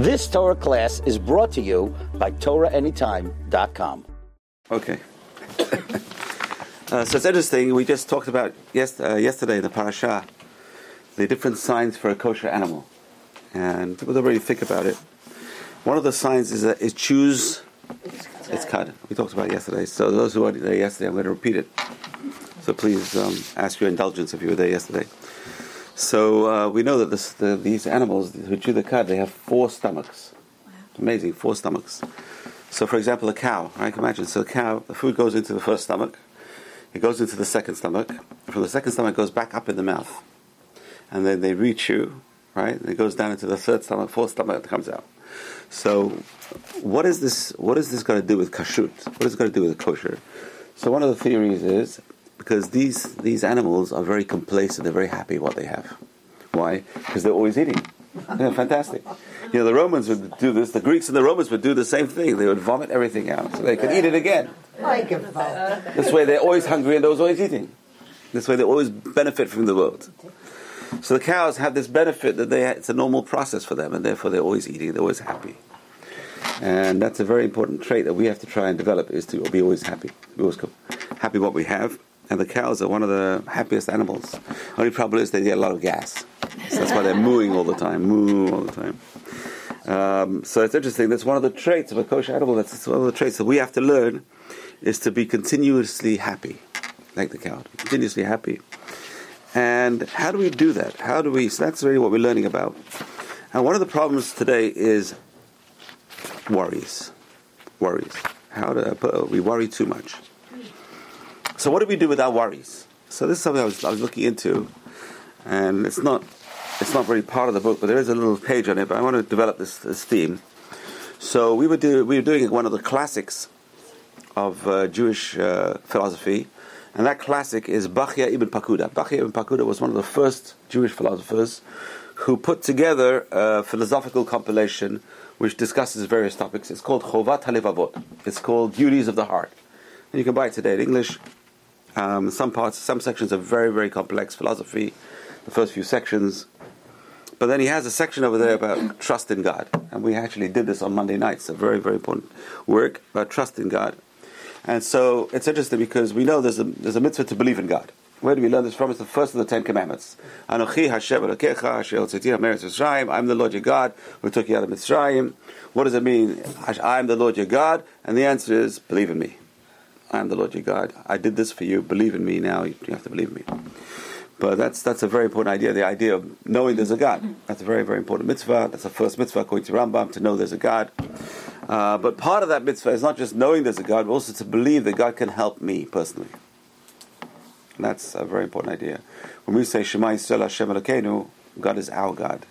This Torah class is brought to you by TorahAnytime.com. Okay. uh, so it's interesting. We just talked about yes, uh, yesterday in the parasha the different signs for a kosher animal, and people don't really think about it. One of the signs is that it chews its cud. We talked about yesterday. So those who were there yesterday, I'm going to repeat it. So please um, ask your indulgence if you were there yesterday. So uh, we know that this, the, these animals who chew the cud, they have four stomachs. Amazing, four stomachs. So, for example, a cow, I right? Imagine, so a cow, the food goes into the first stomach, it goes into the second stomach, from the second stomach, it goes back up in the mouth. And then they re chew, right? And it goes down into the third stomach, fourth stomach, it comes out. So, what is this? What is this going to do with kashrut? What is it going to do with kosher? So, one of the theories is because these these animals are very complacent, they're very happy what they have. Why? Because they're always eating. Yeah, fantastic. You know, the Romans would do this. The Greeks and the Romans would do the same thing. They would vomit everything out so they could eat it again. This way, they're always hungry and they're always eating. This way, they always benefit from the world. So the cows have this benefit that they it's a normal process for them, and therefore they're always eating. They're always happy. And that's a very important trait that we have to try and develop is to be always happy. Be always happy what we have. And the cows are one of the happiest animals. Only problem is they get a lot of gas. So that's why they're mooing all the time, moo all the time. Um, so it's interesting. That's one of the traits of a kosher animal. That's one of the traits that we have to learn is to be continuously happy, like the cow, continuously happy. And how do we do that? How do we? So that's really what we're learning about. And one of the problems today is worries. Worries. How do we worry too much? So what do we do with our worries? So this is something I was, I was looking into, and it's not it's not very part of the book, but there is a little page on it. But I want to develop this, this theme. So we were do, we were doing one of the classics of uh, Jewish uh, philosophy, and that classic is Bachya ibn Pakuda. Bachya ibn Pakuda was one of the first Jewish philosophers who put together a philosophical compilation which discusses various topics. It's called Chovat Halevavot. It's called Duties of the Heart. And you can buy it today in English. Um, some parts, some sections are very, very complex philosophy. The first few sections, but then he has a section over there about trust in God, and we actually did this on Monday nights. A very, very important work about trust in God. And so it's interesting because we know there's a there's a mitzvah to believe in God. Where do we learn this from? It's the first of the Ten Commandments. Anochi Hashem I'm the Lord your God who took you out of Mitzrayim. What does it mean? I am the Lord your God, and the answer is believe in me. I am the Lord your God. I did this for you. Believe in me. Now you have to believe in me. But that's that's a very important idea. The idea of knowing there's a God. That's a very very important mitzvah. That's the first mitzvah according to Rambam to know there's a God. Uh, but part of that mitzvah is not just knowing there's a God, but also to believe that God can help me personally. And that's a very important idea. When we say Shema Yisrael Hashem Elokeinu, God is our God.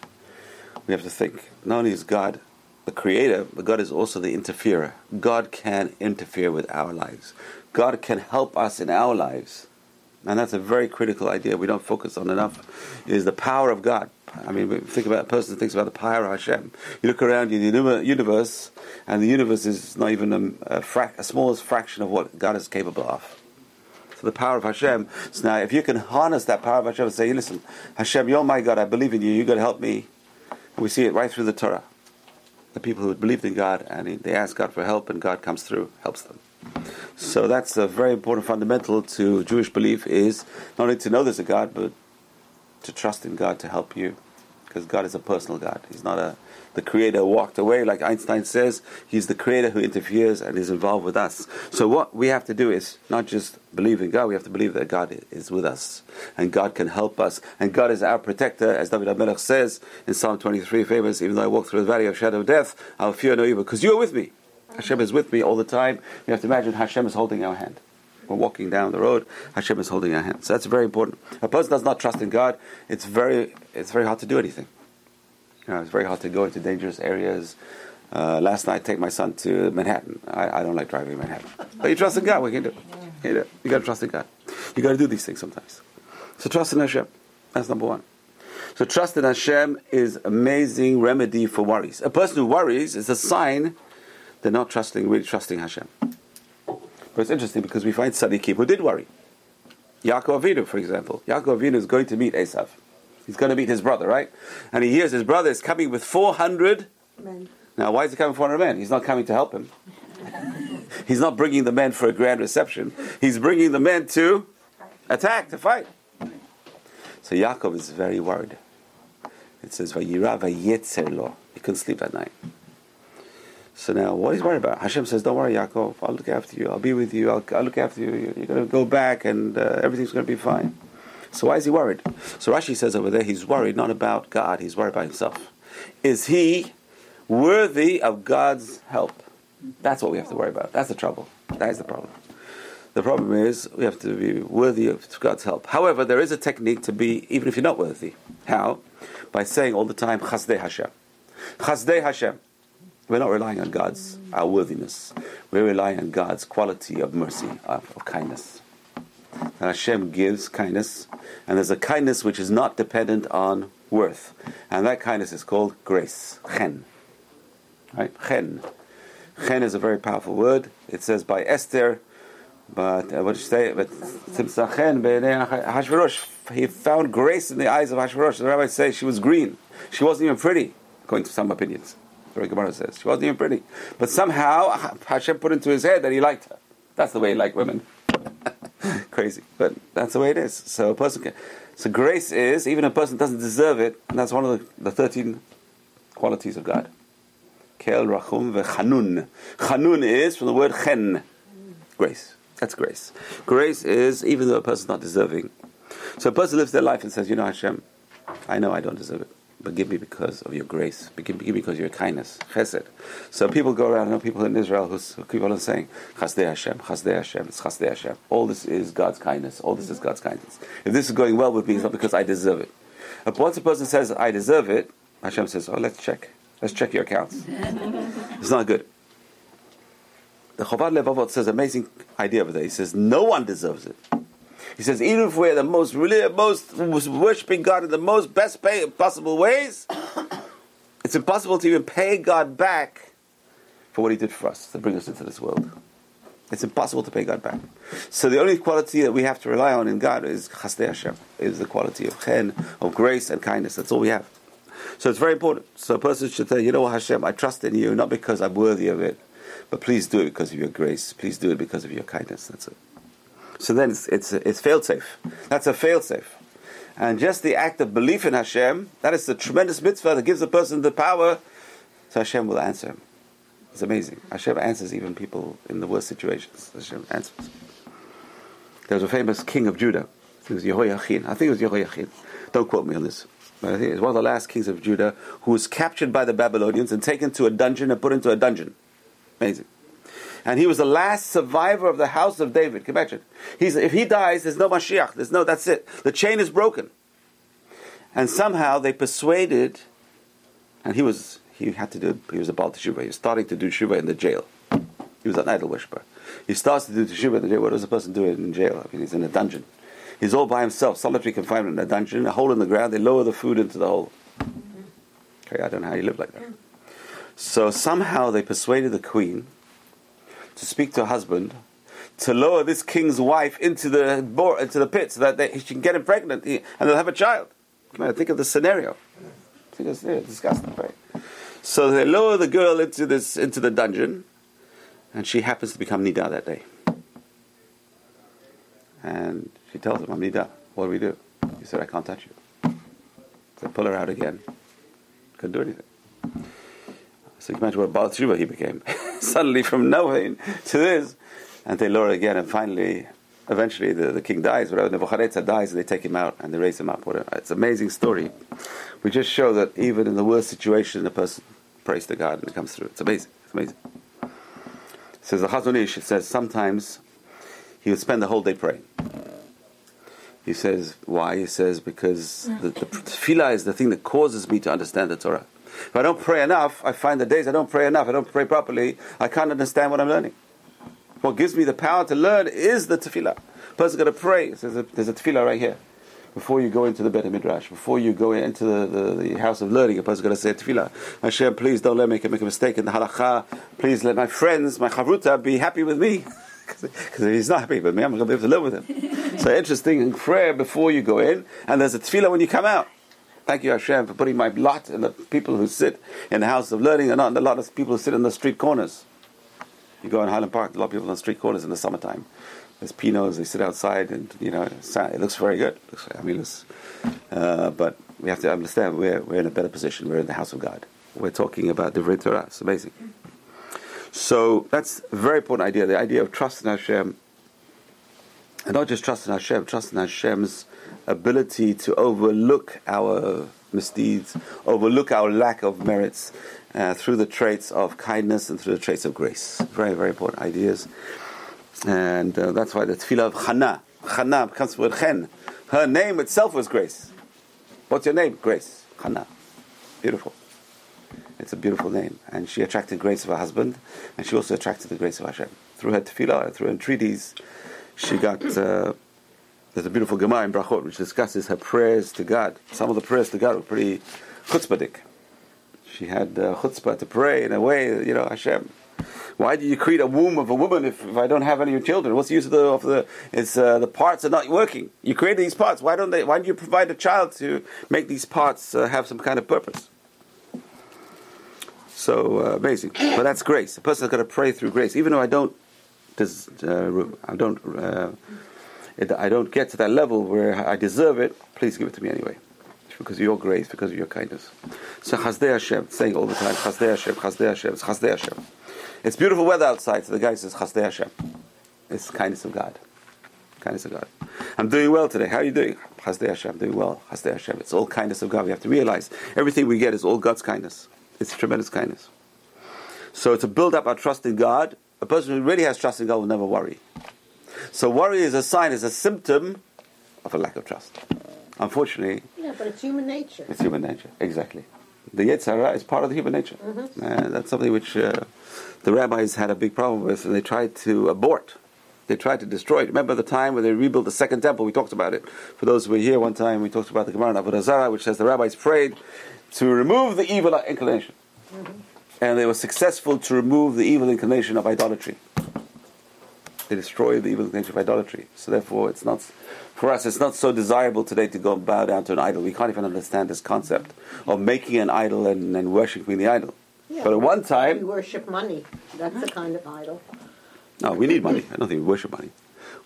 We have to think not only is God the creator, but God is also the interferer. God can interfere with our lives. God can help us in our lives. And that's a very critical idea we don't focus on enough, is the power of God. I mean, think about a person thinks about the power of Hashem. You look around you in the universe, and the universe is not even a, a, a smallest fraction of what God is capable of. So the power of Hashem. So now, if you can harness that power of Hashem and say, "Listen, Hashem, you're my God. I believe in you. You got to help me." And we see it right through the Torah. The people who believed in God and they ask God for help, and God comes through, helps them. So that's a very important fundamental to Jewish belief is not only to know there's a God, but to trust in God to help you. Because God is a personal God. He's not a the creator walked away, like Einstein says, he's the creator who interferes and is involved with us. So what we have to do is not just believe in God, we have to believe that God is with us and God can help us and God is our protector, as David HaMelech says in Psalm 23, famous, even though I walk through the valley of shadow of death, I'll fear no evil, because you are with me. Hashem is with me all the time. You have to imagine Hashem is holding our hand. We're walking down the road. Hashem is holding our hand. So that's very important. A person does not trust in God. It's very, it's very hard to do anything. You know, it's very hard to go into dangerous areas. Uh, last night, I take my son to Manhattan. I, I, don't like driving Manhattan, but you trust in God. We can do. You, you got to trust in God. You got to do these things sometimes. So trust in Hashem. That's number one. So trust in Hashem is amazing remedy for worries. A person who worries is a sign they're not trusting, really trusting Hashem. But it's interesting because we find tzaddikim who did worry. Yaakov Avinu, for example. Yaakov Avinu is going to meet Esav. He's going to meet his brother, right? And he hears his brother is coming with 400 Men. Now, why is he coming for 400 men? He's not coming to help him. He's not bringing the men for a grand reception. He's bringing the men to attack, to fight. So Yaakov is very worried. It says, Vayira vayetzer lo. He couldn't sleep that night. So now, what he's worried about? Hashem says, "Don't worry, Yaakov. I'll look after you. I'll be with you. I'll, I'll look after you. You're going to go back, and uh, everything's going to be fine." So why is he worried? So Rashi says over there, he's worried not about God. He's worried about himself. Is he worthy of God's help? That's what we have to worry about. That's the trouble. That is the problem. The problem is we have to be worthy of God's help. However, there is a technique to be, even if you're not worthy. How? By saying all the time, Chazdei Hashem. Chazdei Hashem. We're not relying on God's our worthiness. We're relying on God's quality of mercy, of, of kindness. And Hashem gives kindness, and there's a kindness which is not dependent on worth, and that kindness is called grace, chen. Right, chen. Chen is a very powerful word. It says by Esther, but uh, what did you say? But he found grace in the eyes of Hashverosh. The rabbis say she was green. She wasn't even pretty, according to some opinions. The Gemara says she wasn't even pretty, but somehow Hashem put into his head that he liked her. That's the way he liked women. Crazy, but that's the way it is. So a person can. So grace is even a person doesn't deserve it. And that's one of the, the thirteen qualities of God. Kel rachum vechanun. Chanun is from the word chen, grace. That's grace. Grace is even though a person's not deserving. So a person lives their life and says, "You know, Hashem, I know I don't deserve it." But give me because of your grace. Give me because of your kindness. Chesed. So people go around, I know people in Israel who, who keep on saying, Chasdei Hashem, Chasdei Hashem, it's Chasdei Hashem. All this is God's kindness. All this is God's kindness. If this is going well with me, it's not because I deserve it. But once a person says, I deserve it, Hashem says, oh, let's check. Let's check your accounts. it's not good. The Chovad Levavot says amazing idea over there. He says, no one deserves it. He says, even if we're the most really, most worshiping God in the most best possible ways, it's impossible to even pay God back for what He did for us to bring us into this world. It's impossible to pay God back. So the only quality that we have to rely on in God is chasdei Hashem, is the quality of chen, of grace and kindness. That's all we have. So it's very important. So a person should say, you know what, Hashem, I trust in you, not because I'm worthy of it, but please do it because of your grace. Please do it because of your kindness. That's it. So then it's, it's, it's fail safe. That's a fail safe. And just the act of belief in Hashem, that is the tremendous mitzvah that gives a person the power, so Hashem will answer him. It's amazing. Hashem answers even people in the worst situations. Hashem answers. There was a famous king of Judah. It was Yehoiachin. I think it was Yehoiachin. Don't quote me on this. But I think one of the last kings of Judah who was captured by the Babylonians and taken to a dungeon and put into a dungeon. Amazing and he was the last survivor of the house of David. Can you imagine? He's, if he dies, there's no Mashiach. There's no, that's it. The chain is broken. And somehow they persuaded, and he was, he had to do, he was about to Teshuva. He was starting to do Teshuva in the jail. He was an idol worshiper. He starts to do Teshuva in the jail. What does a person do in jail? I mean, he's in a dungeon. He's all by himself, solitary confinement in a dungeon, a hole in the ground. They lower the food into the hole. Okay, I don't know how you live like that. So somehow they persuaded the queen to speak to her husband to lower this king's wife into the into the pit so that they, she can get him pregnant and they'll have a child. Come on, think of the scenario. Think of the disgusting, right? So they lower the girl into this into the dungeon, and she happens to become Nida that day. And she tells him, "I'm Nida. What do we do?" He said, "I can't touch you." They pull her out again. Couldn't do anything. So you can imagine what Baal Tshuva he became. Suddenly from nothing to this. And they lower again, and finally, eventually the, the king dies, but Nebuchadnezzar dies, and they take him out and they raise him up. It's an amazing story. We just show that even in the worst situation, the person prays to God and it comes through. It's amazing. It's amazing. It says the Chazon Ish, it says sometimes he would spend the whole day praying. He says, why? He says, because the, the tefillah is the thing that causes me to understand the Torah. If I don't pray enough, I find the days I don't pray enough, I don't pray properly, I can't understand what I'm learning. What gives me the power to learn is the tefillah. Person's got to pray. There's a, there's a tefillah right here. Before you go into the Beit Midrash, before you go into the, the, the house of learning, a person's got to say tefillah. Hashem, please don't let me make a mistake in the halacha. Please let my friends, my chavruta, be happy with me. Because if he's not happy with me, I'm going to be able to live with him. so interesting in prayer before you go in, and there's a tefillah when you come out. Thank you, Hashem, for putting my lot in the people who sit in the house of learning and not a lot of people who sit in the street corners. You go in Highland Park, a lot of people on the street corners in the summertime. There's pinos, they sit outside, and you know, it looks very good. I mean, uh, but we have to understand we're, we're in a better position. We're in the house of God. We're talking about the Torah. It's amazing. So that's a very important idea. The idea of trust in Hashem, and not just trust in Hashem, trust in Hashem's ability to overlook our misdeeds, overlook our lack of merits uh, through the traits of kindness and through the traits of grace. Very, very important ideas. And uh, that's why the tefillah of Chana, Chana comes from Chen. Her name itself was Grace. What's your name? Grace. Chana. Beautiful. It's a beautiful name. And she attracted grace of her husband, and she also attracted the grace of Hashem. Through her tefillah, through entreaties, she got. Uh, there's a beautiful Gemara in Brachot which discusses her prayers to God. Some of the prayers to God were pretty chutzpahdik. She had uh, chutzpah to pray in a way, you know, Hashem. Why do you create a womb of a woman if, if I don't have any children? What's the use of the of the? It's uh, the parts are not working. You create these parts. Why don't they? Why do you provide a child to make these parts uh, have some kind of purpose? So uh, amazing. But that's grace. A person's got to pray through grace, even though I don't. Does, uh, I don't. I don't get to that level where I deserve it, please give it to me anyway. Because of your grace, because of your kindness. So Chazdei Hashem, saying all the time, Chazdei Hashem, Chazdei Hashem, it's Chazdei Hashem. It's beautiful weather outside, so the guy says, Chazdei Hashem. It's kindness of God. Kindness of God. I'm doing well today. How are you doing? Chazdei Hashem, I'm doing well. Chazdei Hashem. It's all kindness of God. We have to realize everything we get is all God's kindness. It's tremendous kindness. So to build up our trust in God, a person who really has trust in God will never worry. So worry is a sign, is a symptom of a lack of trust. Unfortunately. Yeah, but it's human nature. It's human nature, exactly. The Yetzer Hara is part of the human nature. Mm-hmm. Uh, that's something which uh, the rabbis had a big problem with, and they tried to abort. They tried to destroy it. Remember the time when they rebuilt the second temple? We talked about it. For those who were here one time, we talked about the Gemara in Avodah Zarah, which says the rabbis prayed to remove the evil inclination. Mm-hmm. And they were successful to remove the evil inclination of idolatry. They destroy the evil nature of idolatry. So therefore, it's not for us. It's not so desirable today to go bow down to an idol. We can't even understand this concept of making an idol and, and worshiping the idol. Yeah, but at one time, we worship money. That's a kind of idol. No, we need money. I don't think we worship money.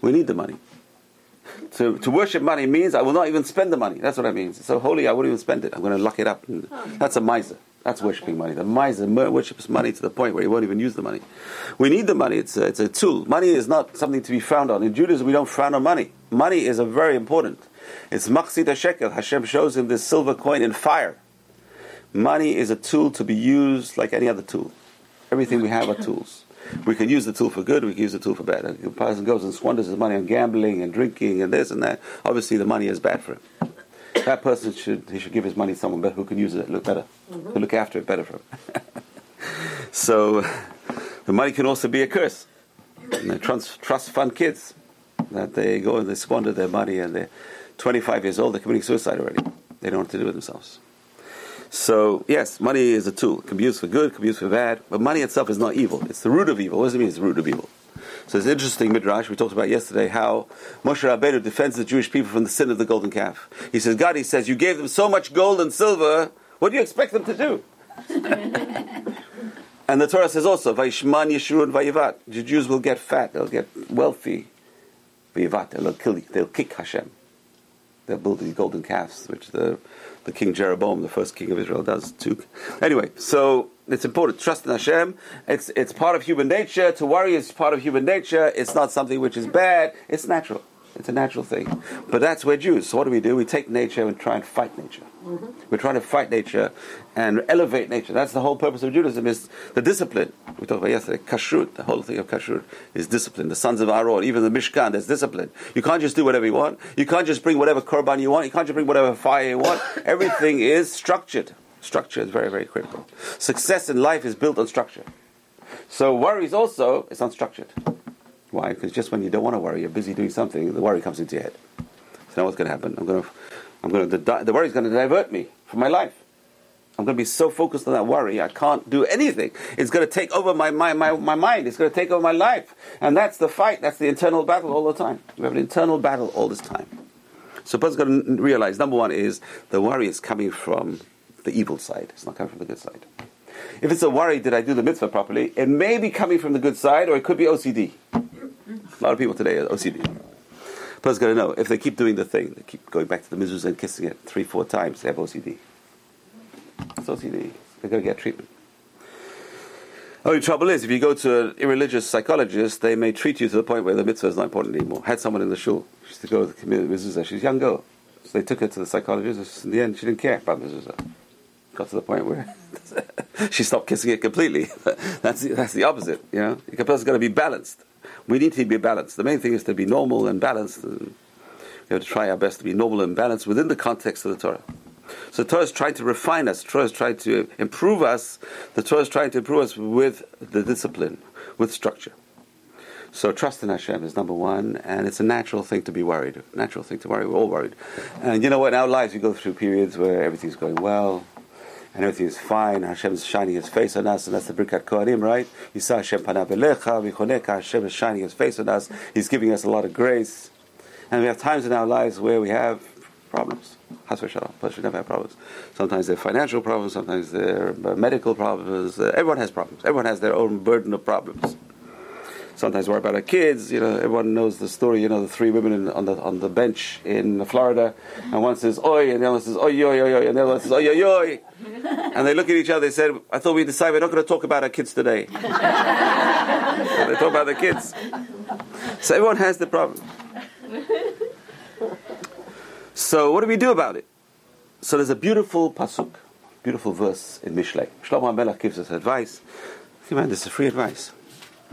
We need the money. To, to worship money means I will not even spend the money. That's what it means. It's so holy, I won't even spend it. I'm going to lock it up. Oh. That's a miser. That's worshipping money. The miser worships money to the point where he won't even use the money. We need the money. It's a, it's a tool. Money is not something to be frowned on. In Judaism, we don't frown on money. Money is a very important. It's machzit shekel. Hashem shows him this silver coin in fire. Money is a tool to be used like any other tool. Everything we have are tools. We can use the tool for good. We can use the tool for bad. A person goes and squanders his money on gambling and drinking and this and that. Obviously, the money is bad for him that person should he should give his money to someone who can use it, look better, mm-hmm. who look after it better for him. so the money can also be a curse. And trust, trust fund kids that they go and they squander their money and they're 25 years old, they're committing suicide already. They don't know what to do with themselves. So yes, money is a tool. It can be used for good, it can be used for bad, but money itself is not evil. It's the root of evil. What does it mean? It's the root of evil. So it's interesting midrash we talked about yesterday how Moshe Rabbeinu defends the Jewish people from the sin of the golden calf. He says, God, he says, you gave them so much gold and silver. What do you expect them to do? and the Torah says also, Vaishman Yeshurun Vayivat. The Jews will get fat. They'll get wealthy. Vayivat. They'll kill. They'll kick Hashem. They'll build these golden calves, which the the King Jeroboam, the first king of Israel, does too. Anyway, so it's important. Trust in Hashem. It's it's part of human nature. To worry is part of human nature. It's not something which is bad. It's natural. It's a natural thing. But that's where Jews. So what do we do? We take nature and try and fight nature. Mm-hmm. We're trying to fight nature and elevate nature. That's the whole purpose of Judaism is the discipline. We talked about yesterday. Kashrut, the whole thing of kashrut is discipline. The sons of Aaron, even the Mishkan, there's discipline. You can't just do whatever you want. You can't just bring whatever korban you want. You can't just bring whatever fire you want. Everything is structured. Structure is very, very critical. Success in life is built on structure. So worries also is unstructured. Why? Because just when you don't want to worry, you're busy doing something, the worry comes into your head. So now what's going to happen? I'm going to, I'm going to, the, the worry is going to divert me from my life. I'm going to be so focused on that worry, I can't do anything. It's going to take over my, my, my, my mind. It's going to take over my life. And that's the fight. That's the internal battle all the time. We have an internal battle all this time. So person's got to realize number one is the worry is coming from the evil side. It's not coming from the good side. If it's a worry, did I do the mitzvah properly? It may be coming from the good side, or it could be OCD. A lot of people today are OCD. Person's got to know if they keep doing the thing, they keep going back to the mezuzah and kissing it three, four times, they have OCD. It's OCD. They're going to get treatment. Only trouble is, if you go to an irreligious psychologist, they may treat you to the point where the mitzvah is not important anymore. I had someone in the shul. She used to go to the mezuzah. She's a young girl. So they took her to the psychologist. In the end, she didn't care about mezuzah. Got to the point where she stopped kissing it completely. that's, the, that's the opposite. You know, a person's got to be balanced. We need to be balanced. The main thing is to be normal and balanced. We have to try our best to be normal and balanced within the context of the Torah. So the Torah is trying to refine us. The Torah is trying to improve us. The Torah is trying to improve us with the discipline, with structure. So trust in Hashem is number one, and it's a natural thing to be worried. Natural thing to worry. We're all worried. And you know what? In our lives, we go through periods where everything's going well, and everything is fine. Hashem is shining His face on us, and that's the Birkat Kohanim, right? Hashem. Hashem is shining His face on us. He's giving us a lot of grace. And we have times in our lives where we have problems. Plus, we never have problems. Sometimes they're financial problems. Sometimes they're medical problems. Uh, everyone has problems. Everyone has their own burden of problems. Sometimes worry about our kids. You know, everyone knows the story. You know, the three women in, on the on the bench in Florida, and one says "oi," and the other says "oi, oi, oi," oi, and the other one says "oi, oi, oi," and they look at each other. They said, "I thought we decided we're not going to talk about our kids today." they talk about the kids. So everyone has the problem. So what do we do about it? So there's a beautiful pasuk, beautiful verse in Mishlei. Shlomo HaMelech gives us advice. See, man, this is free advice.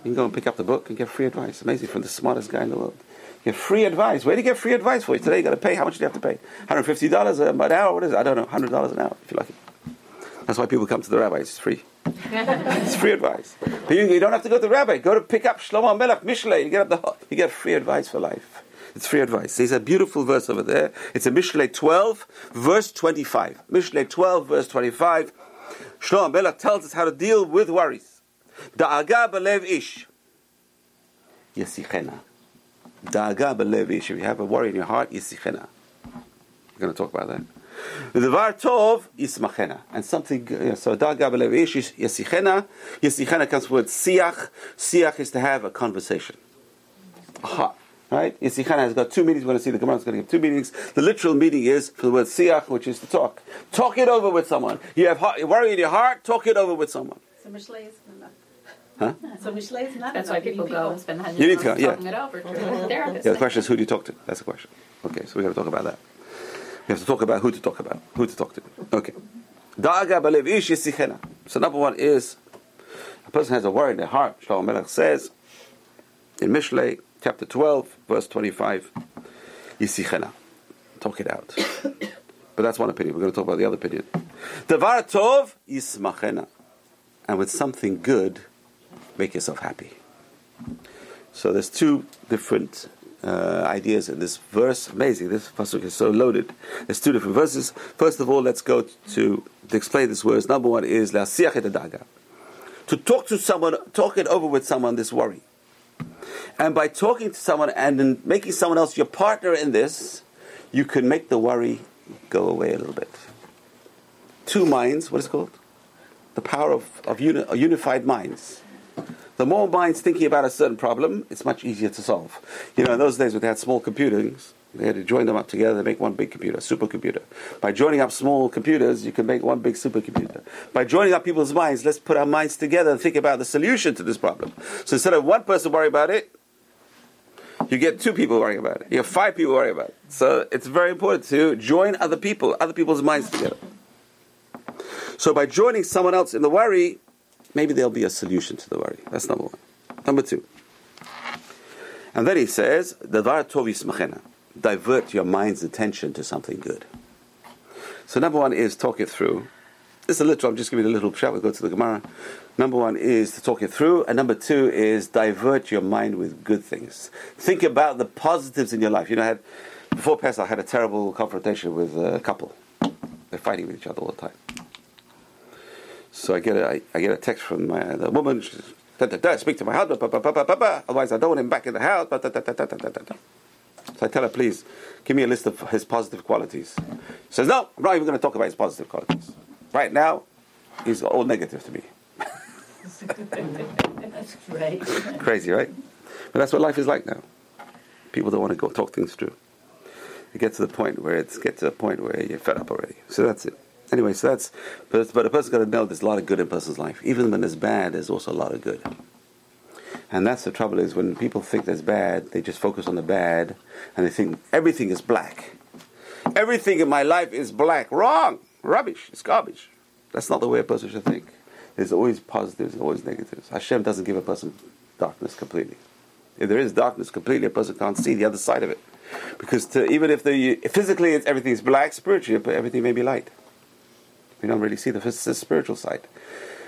You can go and pick up the book and get free advice. Amazing, from the smartest guy in the world. You get free advice. Where do you get free advice for? Today you got to pay. How much do you have to pay? $150 an hour? What is it? I don't know. $100 an hour, if you like it. That's why people come to the rabbis. It's free. it's free advice. But you, you, don't have to go to the rabbi. Go to pick up Shlomo HaMelech, Mishlei. You get, the, you get free advice for life. It's free advice. There's a beautiful verse over there. It's in Mishlei 12, verse 25. Mishlei 12, verse 25. Shlomo HaMelech tells us how to deal with worries. Da'aga belev ish. Yesichena. Da'aga belev ish. If you have a worry in your heart, yesichena. We're going to talk about that. V'devar tov yismachena. And something, yeah, so da'aga belev ish yesichena. Yesichena comes from the word siach. Siach is to have a conversation. Aha. Right? Yisichana has got two meanings. We're going to see the Gemara is going to give two meanings. The literal meaning is for the word siach, which is to talk. Talk it over with someone. You have heart, worry in your heart, talk it over with someone. So Mishlei is not. Huh? So Mishlei is not. That's why people go and spend hundreds You need to go, yeah. talking it over to a therapist. Yeah, the question is who do you talk to? That's the question. Okay, so we have to talk about that. We have to talk about who to talk about, who to talk to. Okay. Da'aga balev ish yisichena. So number one is a person has a worry in their heart. Shlomo Melech says in Mishlei chapter 12, verse 25, yisichena. Talk it out. but that's one opinion. We're going to talk about the other opinion. Devar tov yismachena. And with something good, make yourself happy. So there's two different uh, ideas in this verse. Amazing. This pasuk is so loaded. There's two different verses. First of all, let's go to, to explain this verse. Number one is daga. To talk to someone, talk it over with someone, this worry. And by talking to someone and making someone else your partner in this, you can make the worry go away a little bit. Two minds, what is it called? The power of, of uni, unified minds. The more minds thinking about a certain problem, it's much easier to solve. You know, in those days when they had small computers, they had to join them up together to make one big computer, supercomputer. By joining up small computers, you can make one big supercomputer. By joining up people's minds, let's put our minds together and think about the solution to this problem. So instead of one person worrying about it, you get two people worrying about it. You have five people worrying about it. So it's very important to join other people, other people's minds together. So by joining someone else in the worry, maybe there'll be a solution to the worry. That's number one. Number two. And then he says. Divert your mind's attention to something good. So number one is talk it through. This is a little, I'm just giving a little shot. We'll go to the Gemara. Number one is to talk it through. And number two is divert your mind with good things. Think about the positives in your life. You know, I had, before Pesach, I had a terrible confrontation with a couple. They're fighting with each other all the time. So I get a, I, I get a text from my, the woman. She says, da, da, da, speak to my husband. Ba, ba, ba, ba, ba, ba. Otherwise, I don't want him back in the house. Ba, da, da, da, da, da, da, da. So I tell her, please, give me a list of his positive qualities. She says, no, I'm not even going to talk about his positive qualities. Right now, he's all negative to me. That's great. Crazy, right? But that's what life is like now. People don't want to go talk things through. You get to the point where it's get to the point where you're fed up already. So that's it. Anyway, so that's but, but a person's got to know there's a lot of good in a person's life. Even when there's bad, there's also a lot of good. And that's the trouble is when people think there's bad, they just focus on the bad and they think everything is black. Everything in my life is black. Wrong. Rubbish. It's garbage. That's not the way a person should think. There's always positives and always negatives. Hashem doesn't give a person darkness completely. If there is darkness completely, a person can't see the other side of it. Because to, even if the, physically it's, everything is black, spiritually everything may be light. We don't really see the, the spiritual side.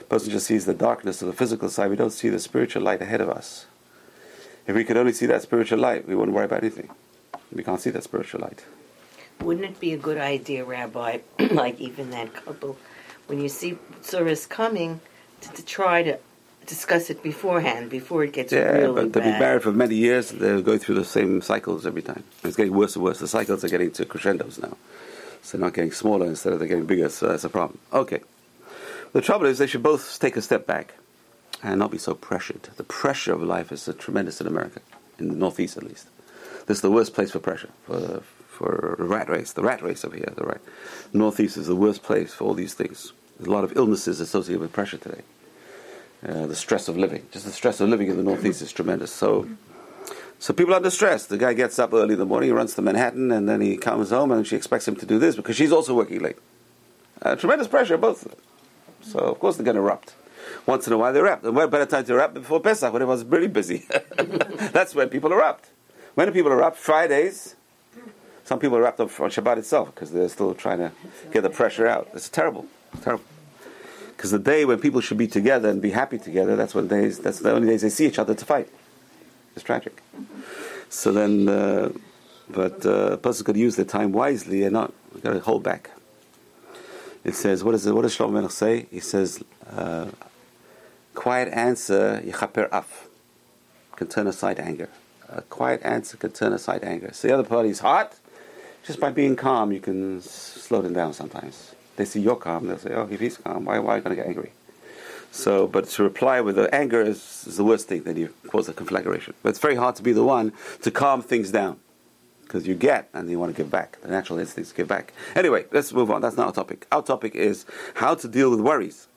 A person just sees the darkness of the physical side. We don't see the spiritual light ahead of us. If we could only see that spiritual light, we wouldn't worry about anything. We can't see that spiritual light. Wouldn't it be a good idea, Rabbi, like even that couple, when you see Tsuris coming, to, to try to discuss it beforehand, before it gets Yeah, really but they've been married for many years. They'll go through the same cycles every time. It's getting worse and worse. The cycles are getting to crescendos now. So they're not getting smaller instead of they're getting bigger. So that's a problem. Okay. The trouble is they should both take a step back and not be so pressured. The pressure of life is tremendous in America, in the Northeast at least. This is the worst place for pressure, for, for a rat race. The rat race over here, the rat. Northeast is the worst place for all these things. There's a lot of illnesses associated with pressure today. Uh, the stress of living. Just the stress of living in the Northeast is tremendous. So, so people are under stress. The guy gets up early in the morning, he runs to Manhattan, and then he comes home, and she expects him to do this because she's also working late. Uh, tremendous pressure, both of them. So of course they're going to erupt. Once in a while they erupt. And what better time to erupt before Pesach when everyone's really busy? That's when people erupt. When do people erupt? Fridays. Some people erupt on Shabbat itself because they're still trying to get the pressure out. It's terrible. Terrible. Because the day when people should be together and be happy together, that's when days. That's the only days they see each other to fight. It's tragic. So then, uh, but uh, a person could use their time wisely and not got to hold back. It says, what, is it, what does Shlomo Melech say? He says, uh, quiet answer, yichaper af, can turn aside anger. A quiet answer can turn aside anger. So the other party's hot, just by being calm, you can slow them down sometimes. They see you're calm, they'll say, oh, if he's calm, why, why are you going to get angry? So, but to reply with the anger is, is the worst thing, then you cause a conflagration. But it's very hard to be the one to calm things down because you get and you want to give back. The natural instinct is to give back. Anyway, let's move on. That's not our topic. Our topic is how to deal with worries.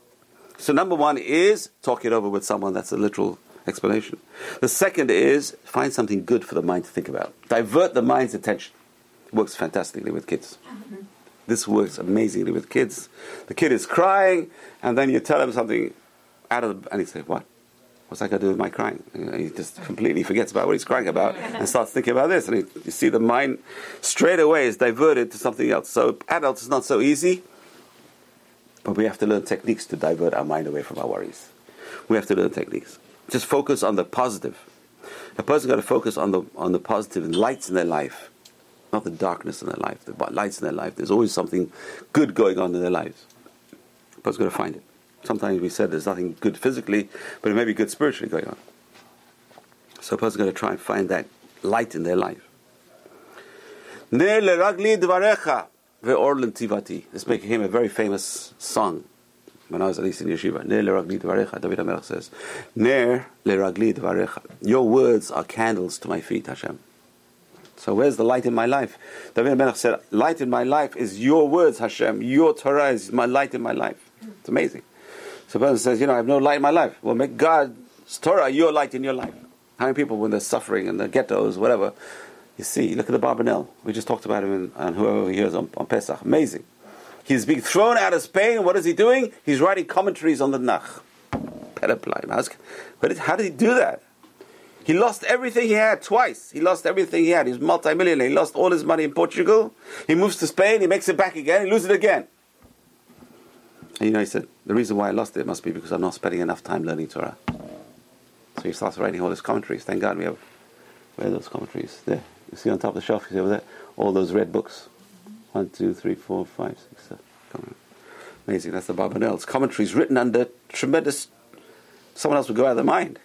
So, number one is talk it over with someone. That's a literal explanation. The second is find something good for the mind to think about. Divert the mind's attention. works fantastically with kids. Mm-hmm. This works amazingly with kids. The kid is crying, and then you tell him something out of the, and he says, "What? What's that got to do with my crying?" And he just completely forgets about what he's crying about and starts thinking about this. And he, you see, the mind straight away is diverted to something else. So adults is not so easy, but we have to learn techniques to divert our mind away from our worries. We have to learn techniques. Just focus on the positive. A person got to focus on the on the positive and lights in their life, not the darkness in their life. The lights in their life. There's always something good going on in their lives. A person's got to find it. Sometimes we said there's nothing good physically, but it may be good spiritually going on. So a person's got to try and find that light in their life. This became a very famous song when I was at least in yeshiva. Ner leragli dvarecha. David HaMelech says, Ner leragli dvarecha. Your words are candles to my feet, Hashem. So where's the light in my life? David HaMelech said, light in my life is your words, Hashem. Your Torah is my light in my life. It's amazing. So person says, you know, I have no light in my life. Well, make God's Torah your light in your life. How many people, when they're suffering in the ghettos, whatever, you see, look at the Abarbanel. We just talked about him and whoever he is on, on Pesach. Amazing. He's being thrown out of Spain. What is he doing? He's writing commentaries on the Nach. How did he do that? He lost everything he had twice. He lost everything he had. He's multimillionaire. He lost all his money in Portugal. He moves to Spain. He makes it back again. He loses it again. And you know, he said, the reason why I lost it must be because I'm not spending enough time learning Torah. So he starts writing all his commentaries. Thank God we have, where those commentaries? There. You see on top of the shelf, you see over there, all those red books. One, two, three, four, five, six, seven. Amazing. That's the Abarbanel's commentaries written under tremendous. Someone else would go out of their mind.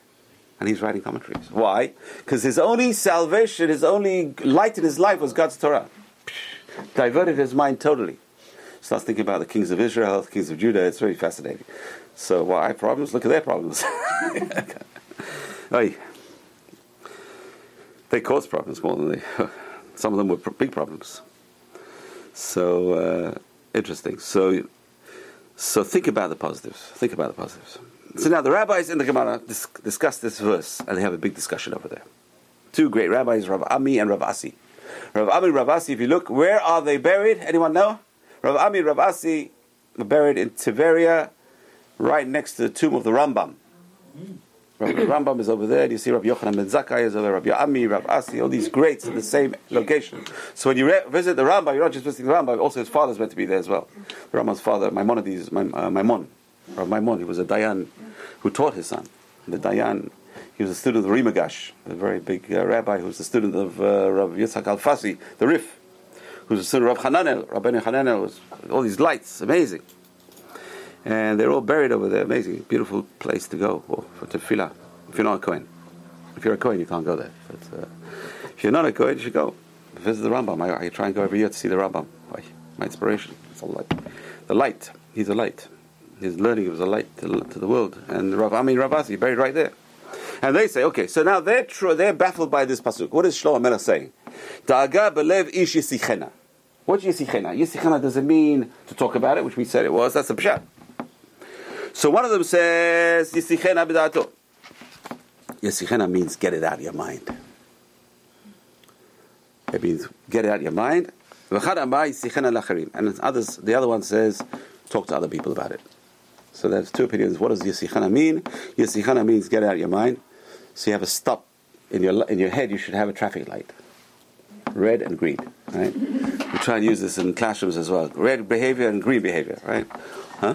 and he's writing commentaries. Why? Because his only salvation, his only light in his life was God's Torah. Diverted his mind totally. Starts thinking about the kings of Israel, the kings of Judah. It's very fascinating. So, why well, problems? Look at their problems. They caused problems more than they. Some of them were big problems. So uh, interesting. So, so think about the positives. Think about the positives. So now the rabbis in the Gemara dis- discuss this verse, and they have a big discussion over there. Two great rabbis, Rav Ami and Rav Asi. Rav Ami Rav Asi, if you look, where are they buried? Anyone know? Rav Ami Rav Asi buried in Tiberia, right next to the tomb of the Rambam. Rabbi Rambam is over there. You see Rabbi Yochanan ben Zakkai is over there. Rabbi Ami, Rabbi Asi, all these greats in the same location. So when you re- visit the Rambam, you're not just visiting the Rambam. Also, his father's meant to be there as well. The Rambam's father, Maimonides, my, uh, Maimon, Rabbi Maimon, he was a Dayan who taught his son. The Dayan, he was a student of Ri Migash, a very big uh, rabbi who was a student of uh, Rabbi Yitzhak Al-Fasi, the Rif, who was a student of Rabbi Hananel. Rabbi Hananel was all these lights, amazing and they're all buried over there. Amazing, beautiful place to go for, for tefillah. If you're not a Kohen, if you're a Kohen, you can't go there. But uh, if you're not a Kohen, you should go visit the Rambam. I, I, try and go every year to see the Rambam. My inspiration. It's all light. The light. He's a light. His learning was a light to, to the world. And Rav Ami Rav Asi buried right there. And they say, okay, so now they're tr- they're baffled by this pasuk. What is Shlomo Melech saying? Da'aga belev ish yisichena. What's yisichena? Yisichena doesn't mean to talk about it, which we said it was. That's a pshat. So one of them says, Yisichena b'da'ato. Yisichena means get it out of your mind. It means get it out of your mind. And others, the other one says, talk to other people about it. So there's two opinions. What does Yisichana mean? Yisichana means get out of your mind. So you have a stop in your in your head. You should have a traffic light, red and green. Right? we try and use this in classrooms as well. Red behavior and green behavior. Right? Huh?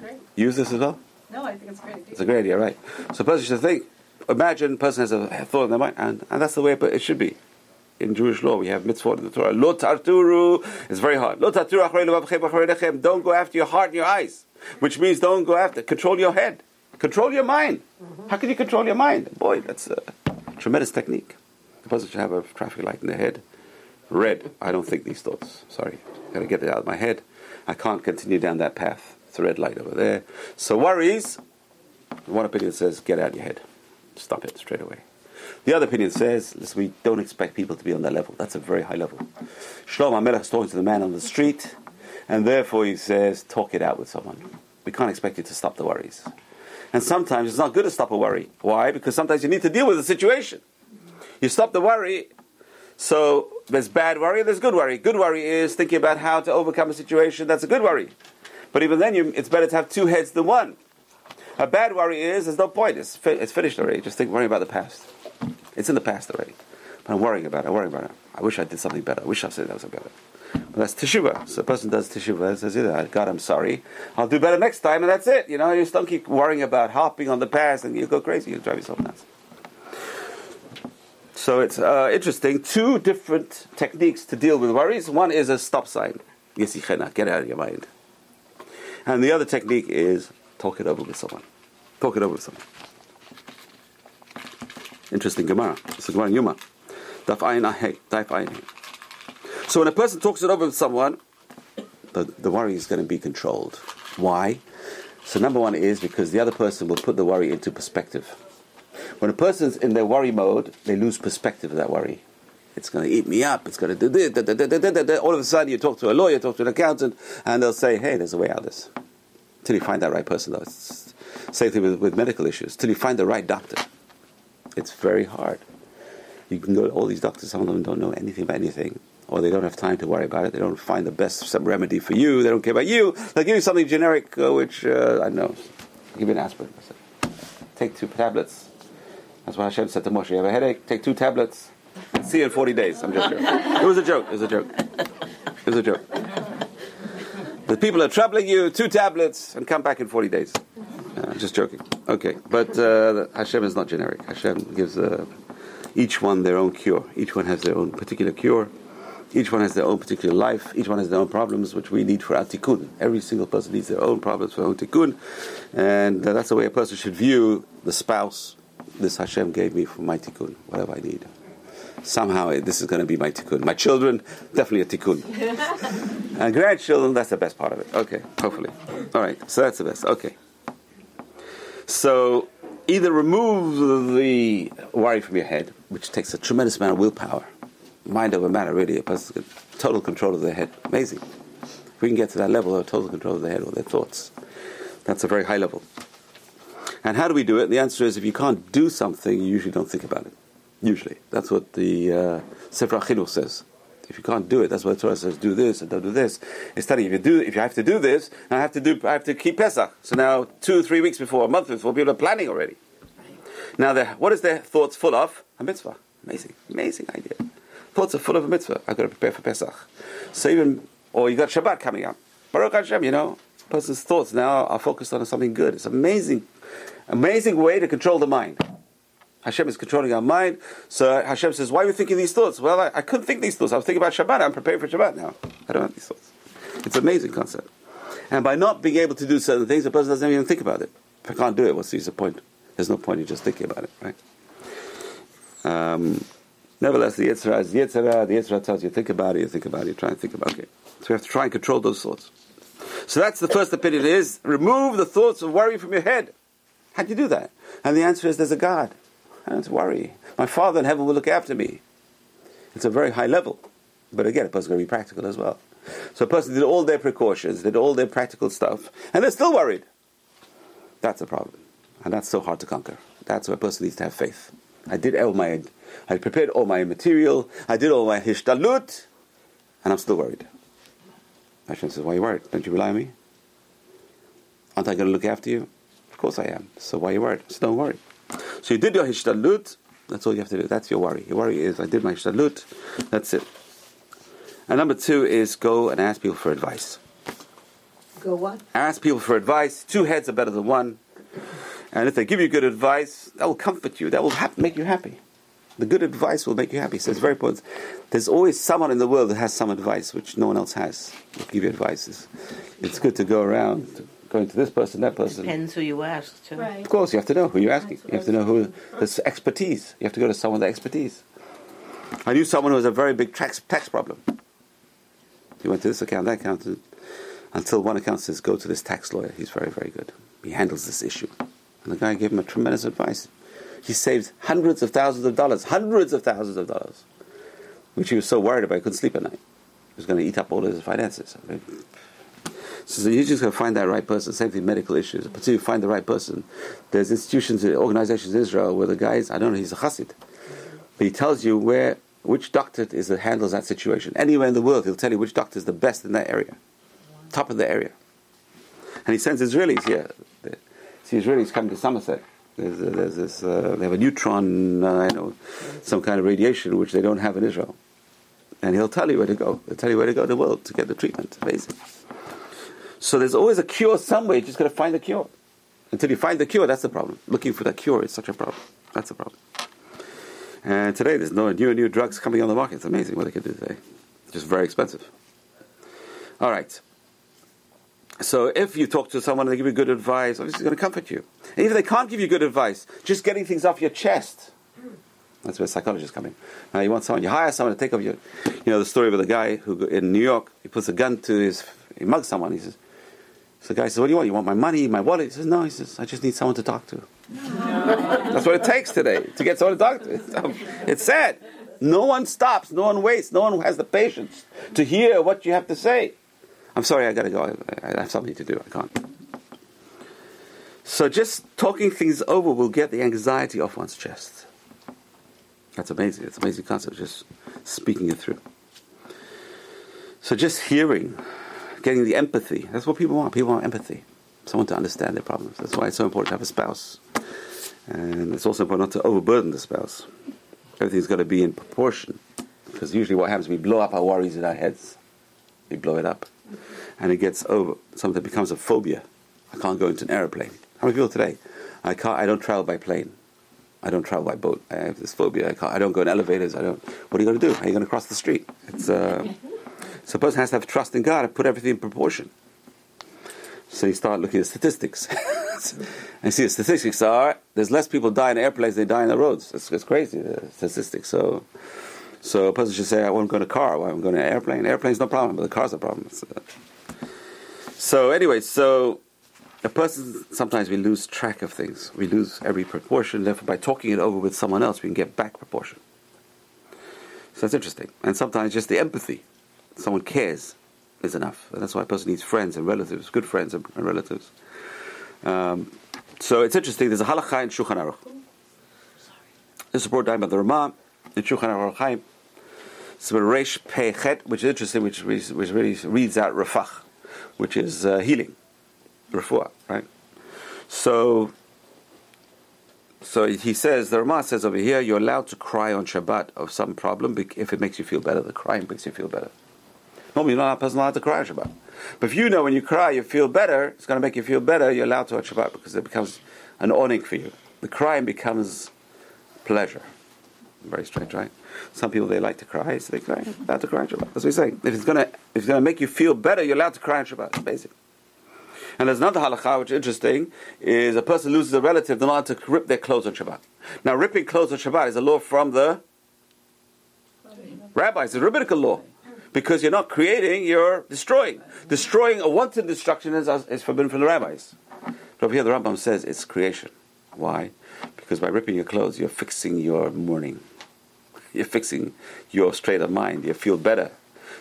Great. Use this as well. No, I think it's a great idea. It's a great idea, right? So a person should think. Imagine a person has a thought in their mind, and, and that's the way it should be in Jewish law, we have mitzvot in the Torah. Lo tarturu is very hard. Lo tarturu Don't go after your heart and your eyes, which means don't go after. Control your head. Control your mind. Mm-hmm. How can you control your mind? Boy, that's a tremendous technique. The person should have a traffic light in their head. Red. I don't think these thoughts. Sorry, got to get it out of my head. I can't continue down that path. It's a red light over there. So worries. One opinion says, get out of your head. Stop it straight away. The other opinion says, listen, we don't expect people to be on that level. That's a very high level. Shlomo Melech is talking to the man on the street, and therefore he says, talk it out with someone. We can't expect you to stop the worries. And sometimes it's not good to stop a worry. Why? Because sometimes you need to deal with the situation. You stop the worry, so there's bad worry, there's good worry. Good worry is thinking about how to overcome a situation, that's a good worry. But even then, you, it's better to have two heads than one. A bad worry is there's no point. It's, fi- it's finished already. Just think worrying about the past. It's in the past already. But I'm worrying about it. I'm worrying about it. I wish I did something better. I wish I said that was better. But that's teshuva. So a person does teshuva and says, yeah, God, I'm sorry. I'll do better next time, and that's it. You know, you just don't keep worrying about harping on the past, and you go crazy. You drive yourself nuts. So it's uh, interesting. Two different techniques to deal with worries. One is a stop sign. Yesichena, get out of your mind. And the other technique is talk it over with someone. Talk it over with someone. Interesting Gemara. It's a Gemara Yuma. So when a person talks it over with someone, the, the worry is going to be controlled. Why? So number one is because the other person will put the worry into perspective. When a person's in their worry mode, they lose perspective of that worry. It's going to eat me up. It's going to do this. Da, da, da. All of a sudden, you talk to a lawyer, talk to an accountant, and they'll say, "Hey, there's a way out of this." Till you find that right person, though. It's same thing with, with medical issues. Till you find the right doctor, it's very hard. You can go to all these doctors. Some of them don't know anything about anything, or they don't have time to worry about it. They don't find the best remedy for you. They don't care about you. They'll give you something generic, uh, which uh, I know. I'll give you an aspirin. Take two tablets. That's why Hashem said to Moshe, "You have a headache? Take two tablets." See you in 40 days. I'm just joking. It was a joke. It was a joke. It was a joke. The people are troubling you, two tablets, and come back in 40 days. Uh, just joking. Okay. But uh, Hashem is not generic. Hashem gives uh, each one their own cure. Each one has their own particular cure. Each one has their own particular life. Each one has their own problems, which we need for our tikkun. Every single person needs their own problems for their own tikkun. And uh, that's the way a person should view the spouse, this Hashem gave me for my tikkun, whatever I need. Somehow eh, this is going to be my tikkun. My children, definitely a tikkun. and grandchildren, that's the best part of it. Okay, hopefully. All right, so that's the best. Okay. So either remove the worry from your head, which takes a tremendous amount of willpower, mind over matter, really, a person's total control of their head. Amazing. If we can get to that level of total control of their head or their thoughts, that's a very high level. And how do we do it? The answer is if you can't do something, you usually don't think about it. Usually. That's what the uh, Sefer HaChinuch says. If you can't do it, that's what the Torah says, do this and don't do this. It's telling you, if you do, if you have to do this, I have to do, I have to keep Pesach. So now, two, three weeks before, a month before, people are planning already. Now, what is their thoughts full of? A mitzvah. Amazing, amazing idea. Thoughts are full of a mitzvah. I've got to prepare for Pesach. So even, or you got Shabbat coming up. Baruch Hashem, you know, person's thoughts now are focused on something good. It's amazing, amazing way to control the mind. Hashem is controlling our mind. So Hashem says, Why are you thinking these thoughts? Well, I, I couldn't think these thoughts. I was thinking about Shabbat. I'm preparing for Shabbat now. I don't have these thoughts. It's an amazing concept. And by not being able to do certain things, the person doesn't even think about it. If I can't do it, what's the point? There's no point in just thinking about it, right? Um, nevertheless, the yetzer is the yetzer. The yetzer tells you, think about it, you think about it, you try and think about it. So we have to try and control those thoughts. So that's the first opinion is remove the thoughts of worry from your head. How do you do that? And the answer is there's a God. I don't worry. My Father in heaven will look after me. It's a very high level. But again, a person's going to be practical as well. So a person did all their precautions, did all their practical stuff, and they're still worried. That's a problem. And that's so hard to conquer. That's where a person needs to have faith. I did all my, I prepared all my material, I did all my hishtadlut, and I'm still worried. Hashem says, why are you worried? Don't you rely on me? Aren't I going to look after you? Course I am. So why are you worried? So don't worry. So you did your hishtadlut, that's all you have to do. That's your worry. Your worry is, I did my hishtadlut, that's it. And number two is go and ask people for advice. Go what? Ask people for advice. Two heads are better than one. And if they give you good advice, that will comfort you. That will hap- make you happy. The good advice will make you happy. So it's very important. There's always someone in the world that has some advice which no one else has. Will give you advice. It's, it's good to go around, going to this person, that person. Depends who you ask, too. Right. Of course, you have to know who you're asking. You have to know who there's expertise. You have to go to someone with expertise. I knew someone who has a very big tax tax problem. He went to this account, that accountant, until one accountant says, "Go to this tax lawyer. He's very, very good. He handles this issue." And the guy gave him a tremendous advice. He saved hundreds of thousands of dollars, hundreds of thousands of dollars, which he was so worried about he couldn't sleep at night. He was going to eat up all his finances. So you just got to find that right person. Same thing, medical issues. But you find the right person, there's institutions, organizations in Israel where the guys, I don't know, he's a chassid, but he tells you where, which doctor is that handles that situation. Anywhere in the world, he'll tell you which doctor is the best in that area, top of the area. And he sends Israelis here. See, Israelis come to Somerset. There's, uh, there's this, uh, they have a neutron, uh, you know, some kind of radiation which they don't have in Israel. And he'll tell you where to go. He'll tell you where to go in the world to get the treatment. Amazing. So there's always a cure somewhere. You just got to find the cure. Until you find the cure, that's the problem. Looking for the cure is such a problem. That's the problem. And today there's no new and new drugs coming on the market. It's amazing what they can do today. It's just very expensive. All right. So if you talk to someone and they give you good advice, obviously it's going to comfort you. And even if they can't give you good advice, just getting things off your chest. That's where psychologists come in. Now you want someone, you hire someone to take off your, you know, the story of the guy who in New York, he puts a gun to his, he mugs someone. He says, so the guy says, what do you want? You want my money, my wallet? He says, no. He says, I just need someone to talk to. That's what it takes today to get someone to talk to. It's sad. No one stops. No one waits. No one has the patience to hear what you have to say. I'm sorry, I got to go. I, I have something to do. I can't. So just talking things over will get the anxiety off one's chest. That's amazing. It's an amazing concept, just speaking it through. So just hearing, getting the empathy. That's what people want. People want empathy. Someone to understand their problems. That's why it's so important to have a spouse. And it's also important not to overburden the spouse. Everything's got to be in proportion. Because usually what happens, we blow up our worries in our heads. We blow it up. And it gets over. Something becomes a phobia. I can't go into an aeroplane. How many people today? I can't. I don't travel by plane. I don't travel by boat. I have this phobia. I, can't, I don't go in elevators. I don't. What are you going to do? How are you going to cross the street? It's. Uh, so a person has to have trust in God and put everything in proportion. So you start looking at statistics. And see, the statistics are there's less people die in airplanes than they die in the roads. It's, it's crazy, the statistics. So, so a person should say, I won't go in a car. Why I'm going in an airplane? Airplane's no problem, but the car's a problem. So anyway, so a person, sometimes we lose track of things. We lose every proportion. Therefore, by talking it over with someone else, we can get back proportion. So that's interesting. And sometimes just the empathy, someone cares, is enough. And that's why a person needs friends and relatives, good friends and, and relatives. Um, so it's interesting. There's a halakha in Shulchan Aruch. This is brought down by the Ramah in Shulchan Aruch Chaim. It's a Reish Pechet, which is interesting, which, which, really reads out Rafach, which is uh, healing, Refuah, right? So, so he says, the Rama says over here, you're allowed to cry on Shabbat of some problem if it makes you feel better. The crying makes you feel better. Normally, you're not a person allowed to cry on Shabbat. But if you know when you cry, you feel better, it's going to make you feel better, you're allowed to on Shabbat because it becomes an oneg for you. The crying becomes pleasure. Very strange, right? Some people they like to cry, so they cry. Allowed to cry on Shabbat. That's what he's saying. If it's gonna if it's gonna make you feel better, you're allowed to cry on Shabbat. It's basic. And there's another halacha which is interesting: is a person loses a relative, they're not allowed to rip their clothes on Shabbat. Now, ripping clothes on Shabbat is a law from the rabbis. It's a rabbinical law because you're not creating, you're destroying. Destroying a wanton destruction is, is forbidden from the rabbis. But here, the Rambam says it's creation. Why? Because by ripping your clothes, you're fixing your mourning. You're fixing your state of mind. You feel better.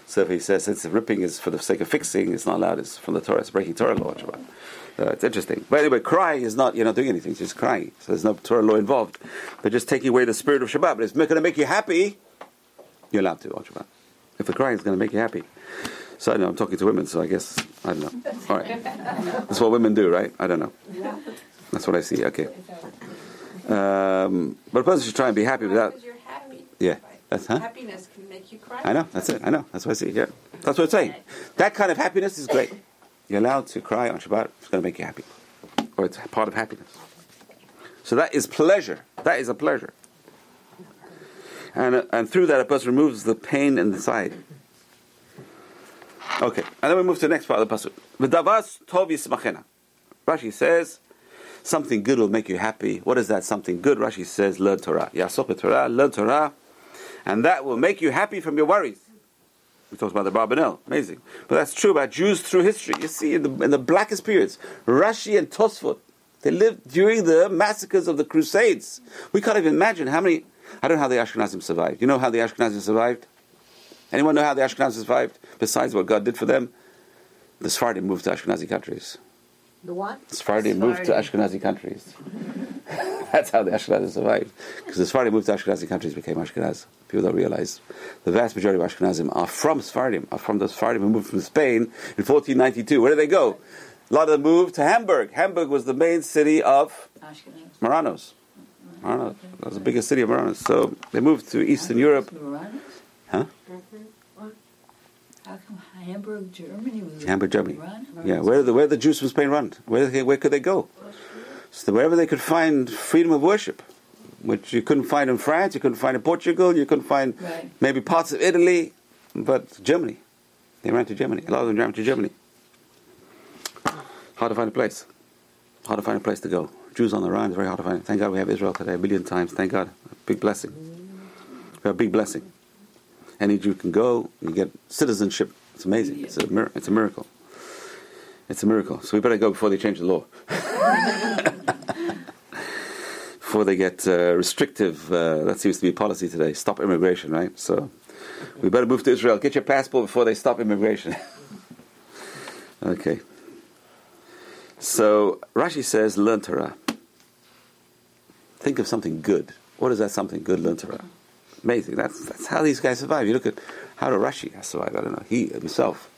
So he says it's ripping is for the sake of fixing, it's not allowed. It's from the Torah. It's breaking Torah law. Uh, it's interesting. But anyway, crying is not, you're not doing anything. It's just crying. So there's no Torah law involved. But just taking away the spirit of Shabbat. But it's going to make you happy, you're allowed to on Shabbat. If the crying is going to make you happy. So I know I'm talking to women, so I guess, I don't know. All right. That's what women do, right? I don't know. That's what I see. Okay. Um, but a person should try and be happy without. Yeah. That's, huh? Happiness can make you cry. I know, that's it. I know. That's what I see. Yeah. That's what it's saying. That kind of happiness is great. You're allowed to cry on Shabbat. It's going to make you happy. Or it's part of happiness. So that is pleasure. That is a pleasure. And, and through that, a person removes the pain in the side. Okay. And then we move to the next part of the pasuk. V'davas tov yismachena. Rashi says, something good will make you happy. What is that something good? Rashi says, learn Torah. Yasok Torah, learn Torah. And that will make you happy from your worries. We talked about the Abarbanel. Amazing. But that's true about Jews through history. You see, in the, in the blackest periods, Rashi and Tosfot, they lived during the massacres of the Crusades. We can't even imagine how many. I don't know how the Ashkenazim survived. You know how the Ashkenazim survived? Anyone know how the Ashkenazim survived? Besides what God did for them? The Sephardim moved to Ashkenazi countries. The what? The Sephardim moved to Ashkenazi countries. That's how the Ashkenazim survived. Because the Sephardim moved to Ashkenazi countries, became Ashkenaz. People don't realize the vast majority of Ashkenazim are from Sephardim, are from the Sephardim who moved from Spain in 1492. Where did they go? A lot of them moved to Hamburg. Hamburg was the main city of Ashkenaz. Marranos. That was the biggest city of Marranos. So they moved to Eastern Europe. Huh? Mm-hmm. How come Hamburg, Germany was Hamburg, Germany. Yeah, where the where the Jews from Spain run? Where they, where could they go? So wherever they could find freedom of worship, which you couldn't find in France, you couldn't find in Portugal, you couldn't find Right. maybe parts of Italy, but Germany. They ran to Germany. A lot of them ran to Germany. Hard to find a place. Hard to find a place to go. Jews on the run, it's very hard to find. Thank God we have Israel today a billion times. Thank God. A big blessing. We have a big blessing. Any Jew can go and you get citizenship. It's amazing. It's a, mir- it's a miracle. It's a miracle. So we better go before they change the law. before they get uh, restrictive. Uh, that seems to be policy today. Stop immigration, right? So we better move to Israel. Get your passport before they stop immigration. okay. So Rashi says, learn Torah. Think of something good. What is that something good? Learn Torah. Amazing. That's, that's how these guys survive. You look at how did Rashi survive? I don't know. He himself.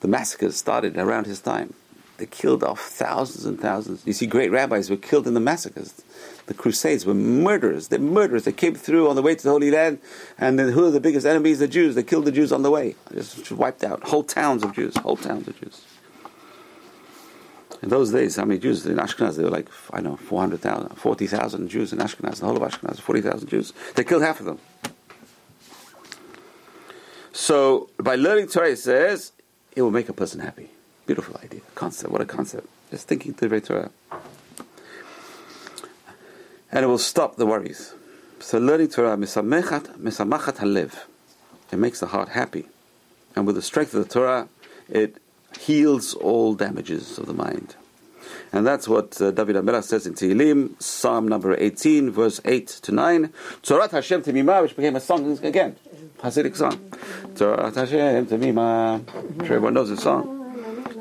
The massacres started around his time. They killed off thousands and thousands. You see, great rabbis were killed in the massacres. The Crusades were murderers. They're murderers. They came through on the way to the Holy Land, and then who are the biggest enemies? The Jews. They killed the Jews on the way. Just wiped out whole towns of Jews. Whole towns of Jews. In those days, how many Jews in Ashkenaz? There were like, I don't know, 400,000, 40,000 Jews in Ashkenaz, the whole of Ashkenaz, 40,000 Jews. They killed half of them. So, by learning Torah, it says, it will make a person happy. Beautiful idea. Concept. What a concept. just thinking Divrei Torah. And it will stop the worries. So learning Torah. It makes the heart happy. And with the strength of the Torah, it heals all damages of the mind. And that's what uh, David HaMelech says in Tehillim, Psalm number 18, verse 8 to 9. Torah Hashem Temimah, which became a song again, Hasidic song. Torah Hashem Temimah. I'm sure everyone knows this song.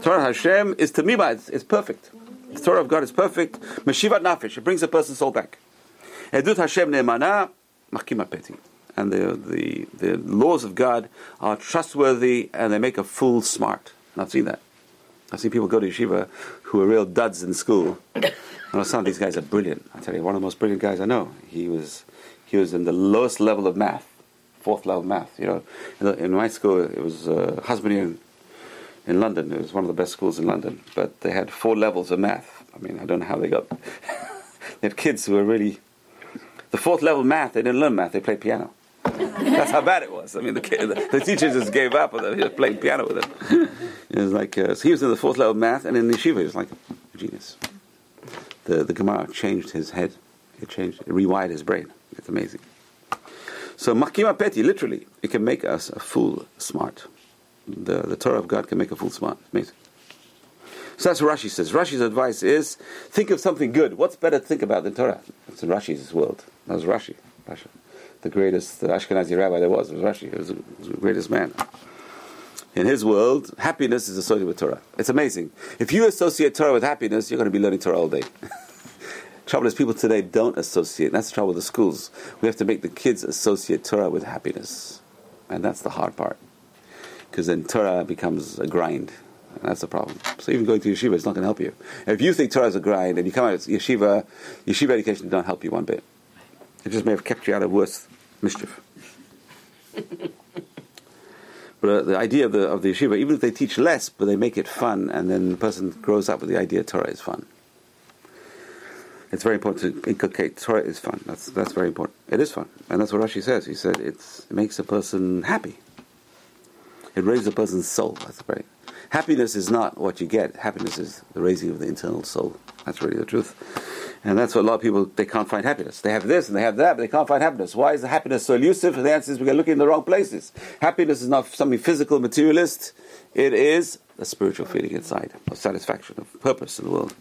Torah Hashem is Temimah, it's, it's perfect. The Torah of God is perfect. Meshivat Nafesh, it brings a person's soul back. Edut Hashem Ne'emana, Machkim Peti. And the, the, the laws of God are trustworthy and they make a fool smart. And I've seen that. I've seen people go to yeshiva who are real duds in school. And some of these guys are brilliant. I tell you, one of the most brilliant guys I know. He was he was in the lowest level of math, fourth level math. You know, in, the, in my school it was uh, Hasmonean in, in London. It was one of the best schools in London, but they had four levels of math. I mean, I don't know how they got. they had kids who were really the fourth level math. They didn't learn math. They played piano. That's how bad it was. I mean, the, the, the teachers just gave up on them. He was playing piano with him. It was like uh, so he was in the fourth level of math, and in yeshiva he was like a genius. The the Gemara changed his head. It changed, it rewired his brain. It's amazing. So Machkim Peti, literally, it can make us a fool smart. The the Torah of God can make a fool smart. Amazing. So that's what Rashi says. Rashi's advice is think of something good. What's better to think about than Torah? It's in Rashi's world. That was Rashi. Rashi. The greatest Ashkenazi rabbi there was was Rashi. He was the greatest man in his world, happiness is associated with Torah. It's amazing. If you associate Torah with happiness, you're going to be learning Torah all day. trouble is, people today don't associate. That's the trouble with the schools. We have to make the kids associate Torah with happiness. And that's the hard part. Because then Torah becomes a grind. And that's the problem. So even going to yeshiva is not going to help you. If you think Torah is a grind and you come out of yeshiva, yeshiva education does not help you one bit. It just may have kept you out of worse mischief. But uh, the idea of the, of the yeshiva, even if they teach less, but they make it fun, and then the person grows up with the idea Torah is fun. It's very important to inculcate Torah is fun. That's, that's very important. It is fun. And that's what Rashi says. He said it's, it makes a person happy. It raises a person's soul. That's very. Happiness is not what you get. Happiness is the raising of the internal soul. That's really the truth. And that's what a lot of people, they can't find happiness. They have this and they have that, but they can't find happiness. Why is the happiness so elusive? The answer is we're looking in the wrong places. Happiness is not something physical, materialist. It is a spiritual feeling inside of satisfaction, of purpose in the world.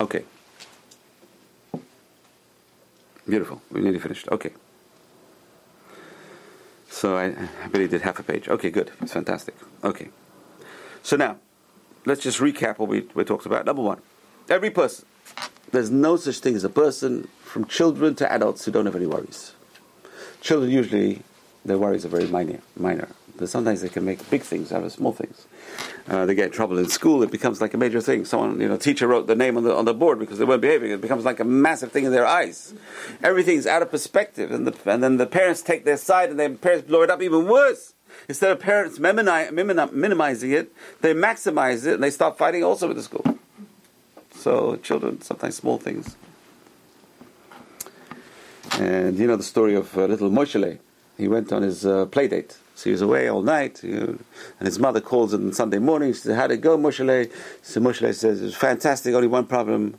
Okay. Beautiful. We nearly finished. Okay. So I, I barely did half a page. Okay, good. It's fantastic. Okay. So now, let's just recap what we, we talked about. Number one, every person. There's no such thing as a person, from children to adults, who don't have any worries. Children usually, their worries are very minor. minor. But sometimes they can make big things out of small things. Uh, they get in trouble in school, it becomes like a major thing. Someone, you know, teacher wrote the name on the, on the board because they weren't behaving. It becomes like a massive thing in their eyes. Everything's out of perspective, and, the, and then the parents take their side, and their parents blow it up even worse. Instead of parents minimizing it, they maximize it, and they start fighting also with the school. So children, sometimes small things. And you know the story of uh, little Moshele. He went on his uh, play date. So he was away all night, you know, and his mother calls him on Sunday morning. She said, "How'd it go, Moshele? So Moshele says, "It was fantastic. Only one problem: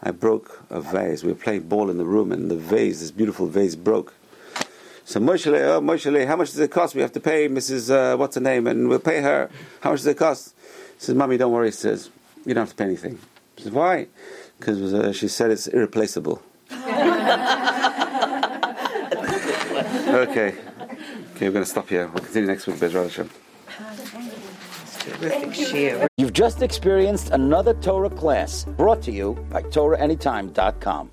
I broke a vase. We were playing ball in the room, and the vase, this beautiful vase, broke." So Moshele, oh Moshe, how much does it cost? We have to pay Mrs. Uh, what's her name, and we'll pay her. How much does it cost? He says, "Mommy, don't worry." He says, "You don't have to pay anything." She says, "Why?" Because uh, she said it's irreplaceable. okay. Okay, we're going to stop here. We'll continue next week, Bezrat Hashem. Terrific share. You've just experienced another Torah class brought to you by TorahAnytime.com.